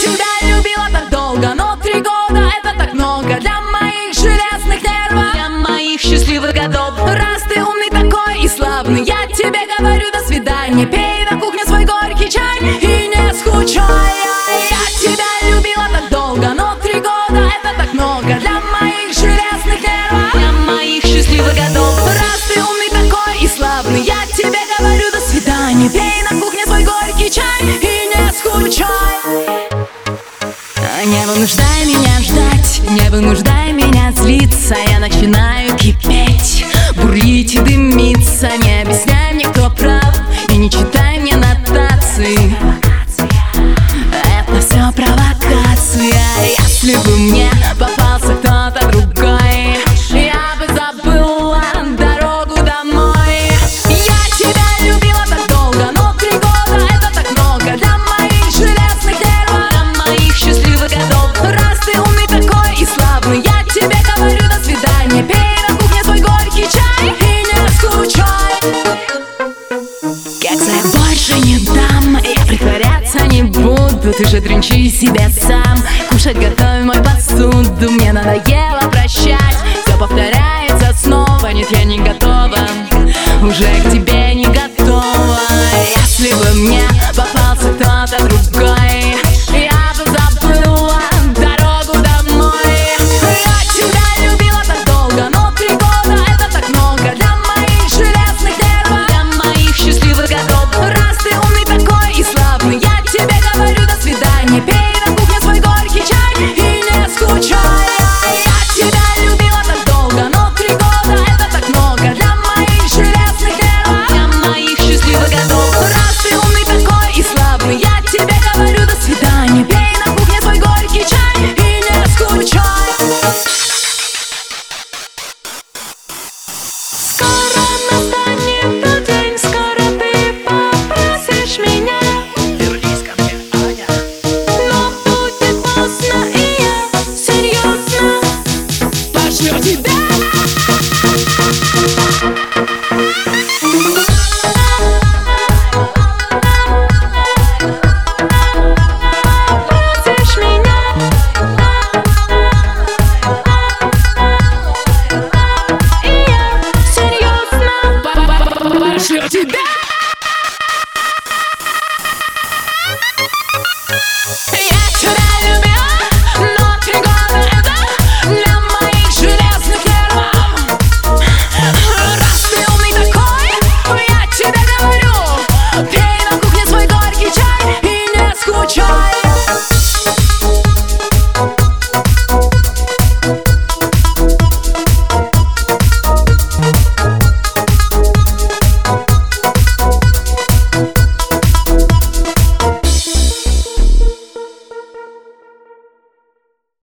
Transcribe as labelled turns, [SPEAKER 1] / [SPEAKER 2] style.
[SPEAKER 1] тебя любила так долго, но три года это так много. Для моих железных нервов, для моих счастливых годов. Раз ты умный такой и славный, я тебе говорю до свидания. Пей на кухне свой горький чай вынуждай меня ждать, не вынуждай меня злиться. Я начинаю кипеть, бурлить и дымиться. Не объясняй мне, кто прав, и не читай мне нотации. Это все провокация. Если бы мне попался буду Ты же тринчи себе сам, кушать готовь мой посуду. Мне надоело try.